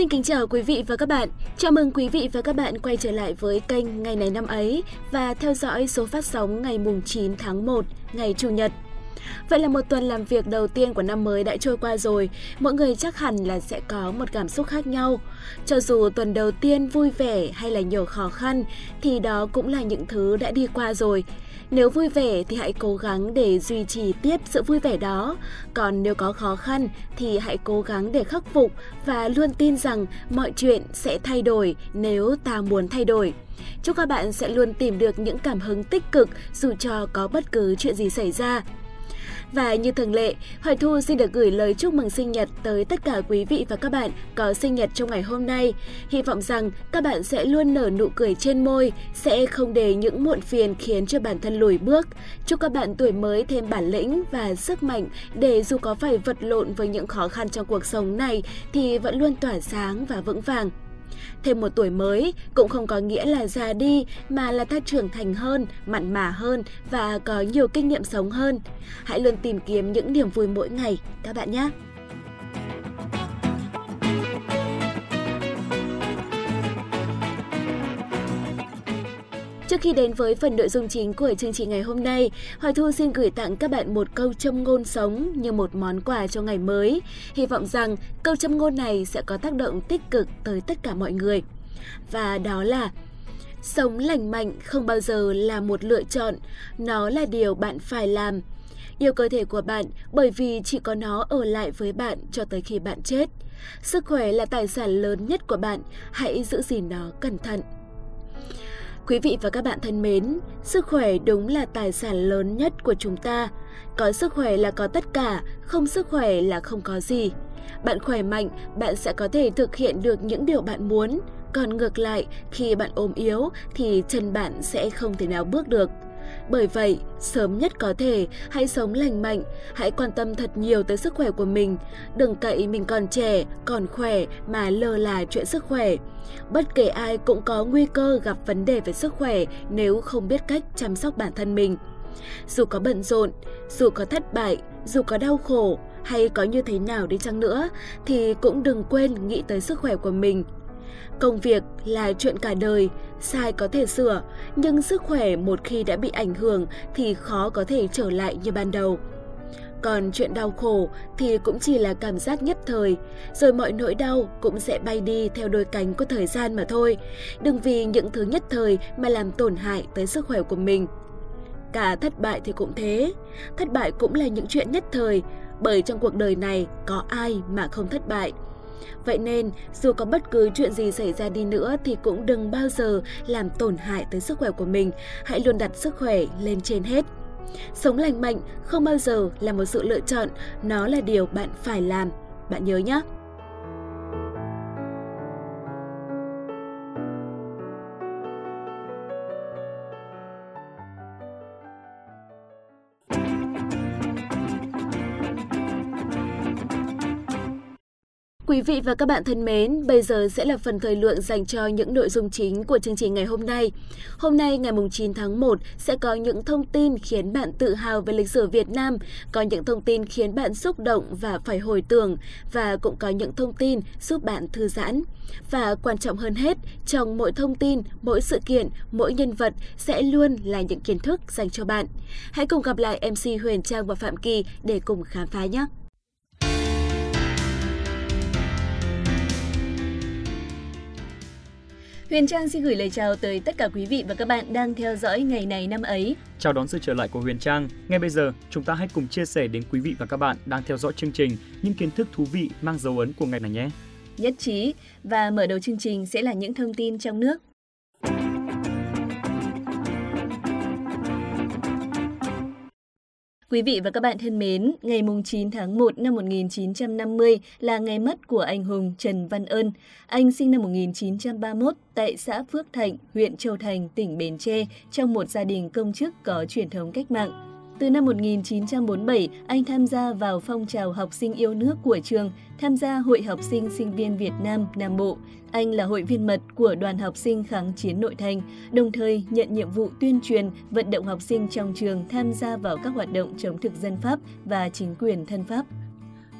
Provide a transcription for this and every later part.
Xin kính chào quý vị và các bạn. Chào mừng quý vị và các bạn quay trở lại với kênh Ngày này năm ấy và theo dõi số phát sóng ngày mùng 9 tháng 1, ngày Chủ nhật. Vậy là một tuần làm việc đầu tiên của năm mới đã trôi qua rồi, mọi người chắc hẳn là sẽ có một cảm xúc khác nhau. Cho dù tuần đầu tiên vui vẻ hay là nhiều khó khăn thì đó cũng là những thứ đã đi qua rồi. Nếu vui vẻ thì hãy cố gắng để duy trì tiếp sự vui vẻ đó. Còn nếu có khó khăn thì hãy cố gắng để khắc phục và luôn tin rằng mọi chuyện sẽ thay đổi nếu ta muốn thay đổi. Chúc các bạn sẽ luôn tìm được những cảm hứng tích cực dù cho có bất cứ chuyện gì xảy ra. Và như thường lệ, Hoài Thu xin được gửi lời chúc mừng sinh nhật tới tất cả quý vị và các bạn có sinh nhật trong ngày hôm nay. Hy vọng rằng các bạn sẽ luôn nở nụ cười trên môi, sẽ không để những muộn phiền khiến cho bản thân lùi bước. Chúc các bạn tuổi mới thêm bản lĩnh và sức mạnh để dù có phải vật lộn với những khó khăn trong cuộc sống này thì vẫn luôn tỏa sáng và vững vàng. Thêm một tuổi mới cũng không có nghĩa là già đi mà là ta trưởng thành hơn, mặn mà hơn và có nhiều kinh nghiệm sống hơn. Hãy luôn tìm kiếm những niềm vui mỗi ngày các bạn nhé. Trước khi đến với phần nội dung chính của chương trình ngày hôm nay, Hoài Thu xin gửi tặng các bạn một câu châm ngôn sống như một món quà cho ngày mới. Hy vọng rằng câu châm ngôn này sẽ có tác động tích cực tới tất cả mọi người. Và đó là Sống lành mạnh không bao giờ là một lựa chọn, nó là điều bạn phải làm. Yêu cơ thể của bạn bởi vì chỉ có nó ở lại với bạn cho tới khi bạn chết. Sức khỏe là tài sản lớn nhất của bạn, hãy giữ gìn nó cẩn thận. Quý vị và các bạn thân mến, sức khỏe đúng là tài sản lớn nhất của chúng ta. Có sức khỏe là có tất cả, không sức khỏe là không có gì. Bạn khỏe mạnh, bạn sẽ có thể thực hiện được những điều bạn muốn. Còn ngược lại, khi bạn ốm yếu thì chân bạn sẽ không thể nào bước được. Bởi vậy, sớm nhất có thể, hãy sống lành mạnh, hãy quan tâm thật nhiều tới sức khỏe của mình. Đừng cậy mình còn trẻ, còn khỏe mà lơ là chuyện sức khỏe. Bất kể ai cũng có nguy cơ gặp vấn đề về sức khỏe nếu không biết cách chăm sóc bản thân mình. Dù có bận rộn, dù có thất bại, dù có đau khổ, hay có như thế nào đi chăng nữa thì cũng đừng quên nghĩ tới sức khỏe của mình Công việc là chuyện cả đời, sai có thể sửa, nhưng sức khỏe một khi đã bị ảnh hưởng thì khó có thể trở lại như ban đầu. Còn chuyện đau khổ thì cũng chỉ là cảm giác nhất thời, rồi mọi nỗi đau cũng sẽ bay đi theo đôi cánh của thời gian mà thôi. Đừng vì những thứ nhất thời mà làm tổn hại tới sức khỏe của mình. Cả thất bại thì cũng thế, thất bại cũng là những chuyện nhất thời, bởi trong cuộc đời này có ai mà không thất bại. Vậy nên, dù có bất cứ chuyện gì xảy ra đi nữa thì cũng đừng bao giờ làm tổn hại tới sức khỏe của mình. Hãy luôn đặt sức khỏe lên trên hết. Sống lành mạnh không bao giờ là một sự lựa chọn, nó là điều bạn phải làm. Bạn nhớ nhé! Vị và các bạn thân mến, bây giờ sẽ là phần thời lượng dành cho những nội dung chính của chương trình ngày hôm nay. Hôm nay ngày 9 tháng 1 sẽ có những thông tin khiến bạn tự hào về lịch sử Việt Nam, có những thông tin khiến bạn xúc động và phải hồi tưởng và cũng có những thông tin giúp bạn thư giãn. Và quan trọng hơn hết, trong mỗi thông tin, mỗi sự kiện, mỗi nhân vật sẽ luôn là những kiến thức dành cho bạn. Hãy cùng gặp lại MC Huyền Trang và Phạm Kỳ để cùng khám phá nhé! Huyền Trang xin gửi lời chào tới tất cả quý vị và các bạn đang theo dõi ngày này năm ấy. Chào đón sự trở lại của Huyền Trang. Ngay bây giờ, chúng ta hãy cùng chia sẻ đến quý vị và các bạn đang theo dõi chương trình những kiến thức thú vị mang dấu ấn của ngày này nhé. Nhất trí và mở đầu chương trình sẽ là những thông tin trong nước. Quý vị và các bạn thân mến, ngày 9 tháng 1 năm 1950 là ngày mất của anh hùng Trần Văn Ơn. Anh sinh năm 1931 tại xã Phước Thạnh, huyện Châu Thành, tỉnh Bến Tre, trong một gia đình công chức có truyền thống cách mạng. Từ năm 1947, anh tham gia vào phong trào học sinh yêu nước của trường, tham gia Hội học sinh sinh viên Việt Nam Nam Bộ. Anh là hội viên mật của đoàn học sinh kháng chiến nội thành, đồng thời nhận nhiệm vụ tuyên truyền, vận động học sinh trong trường tham gia vào các hoạt động chống thực dân Pháp và chính quyền thân Pháp.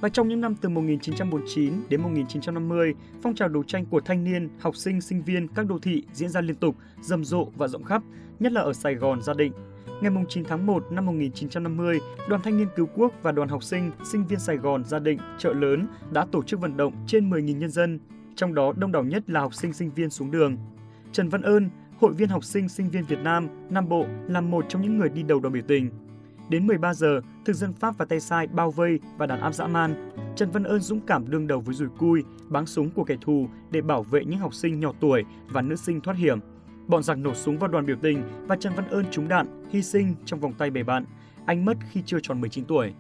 Và trong những năm từ 1949 đến 1950, phong trào đấu tranh của thanh niên, học sinh, sinh viên các đô thị diễn ra liên tục, rầm rộ và rộng khắp, nhất là ở Sài Gòn, Gia Định. Ngày 9 tháng 1 năm 1950, Đoàn Thanh niên Cứu Quốc và Đoàn học sinh, sinh viên Sài Gòn, Gia Định, chợ lớn đã tổ chức vận động trên 10.000 nhân dân, trong đó đông đảo nhất là học sinh sinh viên xuống đường. Trần Văn Ơn, Hội viên học sinh sinh viên Việt Nam, Nam Bộ là một trong những người đi đầu đoàn biểu tình. Đến 13 giờ, thực dân Pháp và tay sai bao vây và đàn áp dã man. Trần Văn Ơn dũng cảm đương đầu với rùi cui, báng súng của kẻ thù để bảo vệ những học sinh nhỏ tuổi và nữ sinh thoát hiểm. Bọn giặc nổ súng vào đoàn biểu tình và Trần Văn Ơn trúng đạn, hy sinh trong vòng tay bè bạn. Anh mất khi chưa tròn 19 tuổi.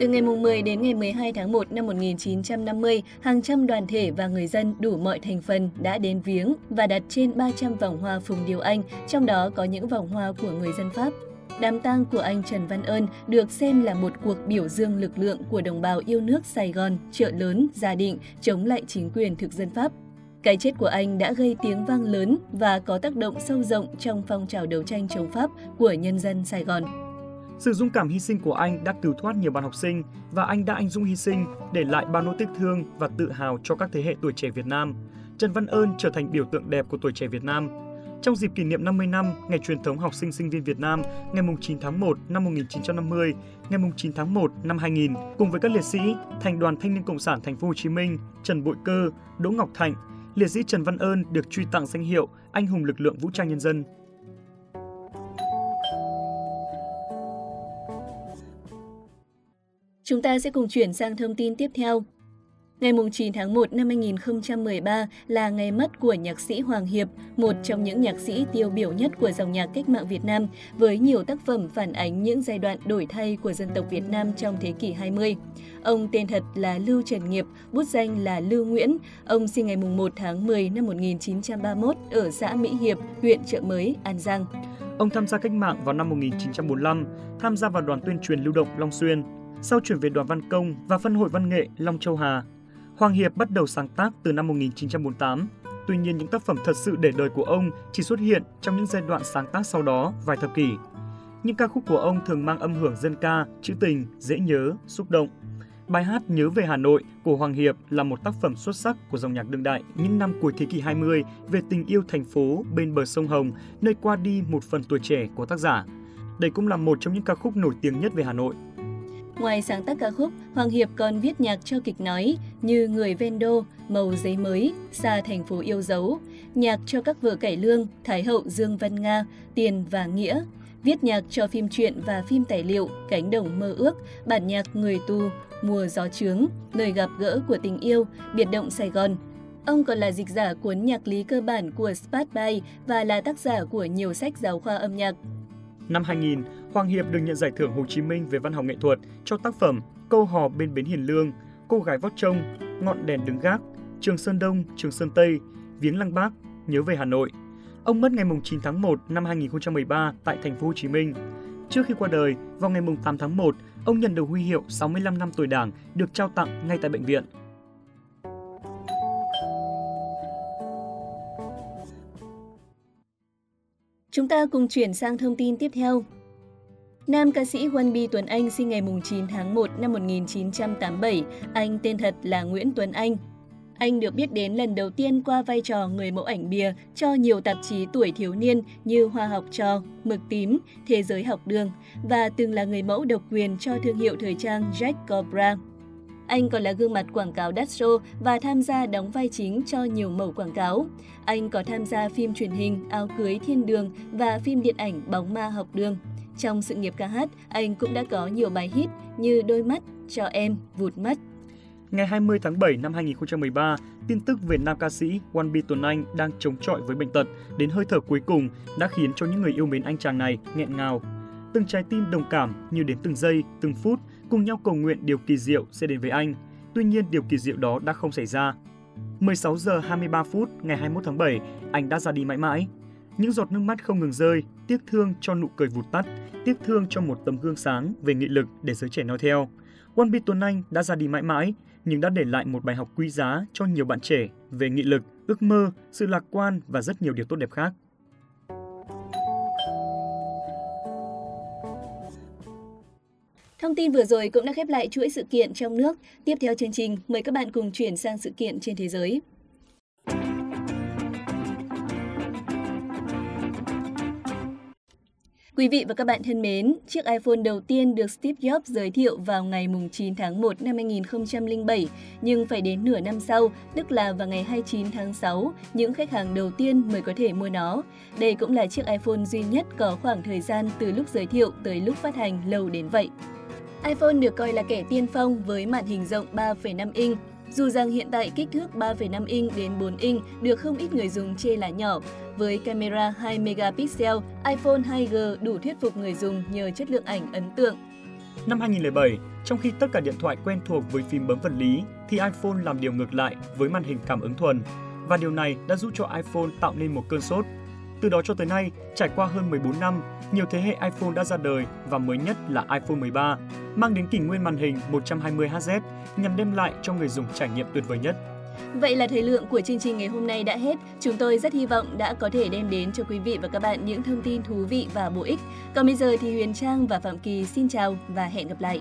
Từ ngày 10 đến ngày 12 tháng 1 năm 1950, hàng trăm đoàn thể và người dân đủ mọi thành phần đã đến viếng và đặt trên 300 vòng hoa phùng điều anh, trong đó có những vòng hoa của người dân Pháp. Đám tang của anh Trần Văn Ơn được xem là một cuộc biểu dương lực lượng của đồng bào yêu nước Sài Gòn, chợ lớn, Gia Định chống lại chính quyền thực dân Pháp. Cái chết của anh đã gây tiếng vang lớn và có tác động sâu rộng trong phong trào đấu tranh chống Pháp của nhân dân Sài Gòn. Sự dũng cảm hy sinh của anh đã cứu thoát nhiều bạn học sinh và anh đã anh dũng hy sinh để lại bao nỗi tiếc thương và tự hào cho các thế hệ tuổi trẻ Việt Nam. Trần Văn Ơn trở thành biểu tượng đẹp của tuổi trẻ Việt Nam. Trong dịp kỷ niệm 50 năm Ngày truyền thống học sinh sinh viên Việt Nam ngày 9 tháng 1 năm 1950, ngày 9 tháng 1 năm 2000, cùng với các liệt sĩ, Thành đoàn Thanh niên Cộng sản Thành phố Hồ Chí Minh, Trần Bội Cơ, Đỗ Ngọc Thạnh, liệt sĩ Trần Văn Ơn được truy tặng danh hiệu Anh hùng lực lượng vũ trang nhân dân Chúng ta sẽ cùng chuyển sang thông tin tiếp theo. Ngày 9 tháng 1 năm 2013 là ngày mất của nhạc sĩ Hoàng Hiệp, một trong những nhạc sĩ tiêu biểu nhất của dòng nhạc cách mạng Việt Nam, với nhiều tác phẩm phản ánh những giai đoạn đổi thay của dân tộc Việt Nam trong thế kỷ 20. Ông tên thật là Lưu Trần Nghiệp, bút danh là Lưu Nguyễn. Ông sinh ngày 1 tháng 10 năm 1931 ở xã Mỹ Hiệp, huyện Trợ Mới, An Giang. Ông tham gia cách mạng vào năm 1945, tham gia vào đoàn tuyên truyền lưu động Long Xuyên, sau chuyển về đoàn văn công và phân hội văn nghệ Long Châu Hà, Hoàng Hiệp bắt đầu sáng tác từ năm 1948. Tuy nhiên những tác phẩm thật sự để đời của ông chỉ xuất hiện trong những giai đoạn sáng tác sau đó vài thập kỷ. Những ca khúc của ông thường mang âm hưởng dân ca, trữ tình, dễ nhớ, xúc động. Bài hát Nhớ về Hà Nội của Hoàng Hiệp là một tác phẩm xuất sắc của dòng nhạc đương đại những năm cuối thế kỷ 20 về tình yêu thành phố bên bờ sông Hồng, nơi qua đi một phần tuổi trẻ của tác giả. Đây cũng là một trong những ca khúc nổi tiếng nhất về Hà Nội. Ngoài sáng tác ca khúc, Hoàng Hiệp còn viết nhạc cho kịch nói như Người ven đô, Màu giấy mới, Xa thành phố yêu dấu, nhạc cho các vở cải lương, Thái hậu Dương Văn Nga, Tiền và Nghĩa, viết nhạc cho phim truyện và phim tài liệu Cánh đồng mơ ước, bản nhạc Người tù, Mùa gió trướng, Lời gặp gỡ của tình yêu, Biệt động Sài Gòn. Ông còn là dịch giả cuốn nhạc lý cơ bản của Spatby và là tác giả của nhiều sách giáo khoa âm nhạc. Năm 2000, Hoàng Hiệp được nhận giải thưởng Hồ Chí Minh về văn học nghệ thuật cho tác phẩm Câu hò bên bến Hiền Lương, Cô gái vót trông, Ngọn đèn đứng gác, Trường Sơn Đông, Trường Sơn Tây, Viếng Lăng Bác, Nhớ về Hà Nội. Ông mất ngày 9 tháng 1 năm 2013 tại thành phố Hồ Chí Minh. Trước khi qua đời, vào ngày 8 tháng 1, ông nhận được huy hiệu 65 năm tuổi Đảng được trao tặng ngay tại bệnh viện. Chúng ta cùng chuyển sang thông tin tiếp theo. Nam ca sĩ One bi Tuấn Anh sinh ngày 9 tháng 1 năm 1987. Anh tên thật là Nguyễn Tuấn Anh. Anh được biết đến lần đầu tiên qua vai trò người mẫu ảnh bìa cho nhiều tạp chí tuổi thiếu niên như Hoa học trò, Mực tím, Thế giới học đường và từng là người mẫu độc quyền cho thương hiệu thời trang Jack Cobra. Anh còn là gương mặt quảng cáo đắt show và tham gia đóng vai chính cho nhiều mẫu quảng cáo. Anh có tham gia phim truyền hình Áo cưới thiên đường và phim điện ảnh Bóng ma học đường. Trong sự nghiệp ca hát, anh cũng đã có nhiều bài hit như Đôi mắt, Cho em, Vụt mắt. Ngày 20 tháng 7 năm 2013, tin tức về nam ca sĩ Wan Bi Tuấn Anh đang chống chọi với bệnh tật đến hơi thở cuối cùng đã khiến cho những người yêu mến anh chàng này nghẹn ngào. Từng trái tim đồng cảm như đến từng giây, từng phút cùng nhau cầu nguyện điều kỳ diệu sẽ đến với anh. Tuy nhiên điều kỳ diệu đó đã không xảy ra. 16 giờ 23 phút ngày 21 tháng 7, anh đã ra đi mãi mãi. Những giọt nước mắt không ngừng rơi, tiếc thương cho nụ cười vụt tắt, tiếc thương cho một tấm gương sáng về nghị lực để giới trẻ noi theo. One Beat Tuấn Anh đã ra đi mãi mãi, nhưng đã để lại một bài học quý giá cho nhiều bạn trẻ về nghị lực, ước mơ, sự lạc quan và rất nhiều điều tốt đẹp khác. Thông tin vừa rồi cũng đã khép lại chuỗi sự kiện trong nước. Tiếp theo chương trình, mời các bạn cùng chuyển sang sự kiện trên thế giới. Quý vị và các bạn thân mến, chiếc iPhone đầu tiên được Steve Jobs giới thiệu vào ngày 9 tháng 1 năm 2007, nhưng phải đến nửa năm sau, tức là vào ngày 29 tháng 6, những khách hàng đầu tiên mới có thể mua nó. Đây cũng là chiếc iPhone duy nhất có khoảng thời gian từ lúc giới thiệu tới lúc phát hành lâu đến vậy iPhone được coi là kẻ tiên phong với màn hình rộng 3,5 inch. Dù rằng hiện tại kích thước 3,5 inch đến 4 inch được không ít người dùng chê là nhỏ, với camera 2 megapixel, iPhone 2G đủ thuyết phục người dùng nhờ chất lượng ảnh ấn tượng. Năm 2007, trong khi tất cả điện thoại quen thuộc với phím bấm vật lý, thì iPhone làm điều ngược lại với màn hình cảm ứng thuần. Và điều này đã giúp cho iPhone tạo nên một cơn sốt từ đó cho tới nay, trải qua hơn 14 năm, nhiều thế hệ iPhone đã ra đời và mới nhất là iPhone 13, mang đến kỷ nguyên màn hình 120Hz nhằm đem lại cho người dùng trải nghiệm tuyệt vời nhất. Vậy là thời lượng của chương trình ngày hôm nay đã hết. Chúng tôi rất hy vọng đã có thể đem đến cho quý vị và các bạn những thông tin thú vị và bổ ích. Còn bây giờ thì Huyền Trang và Phạm Kỳ xin chào và hẹn gặp lại.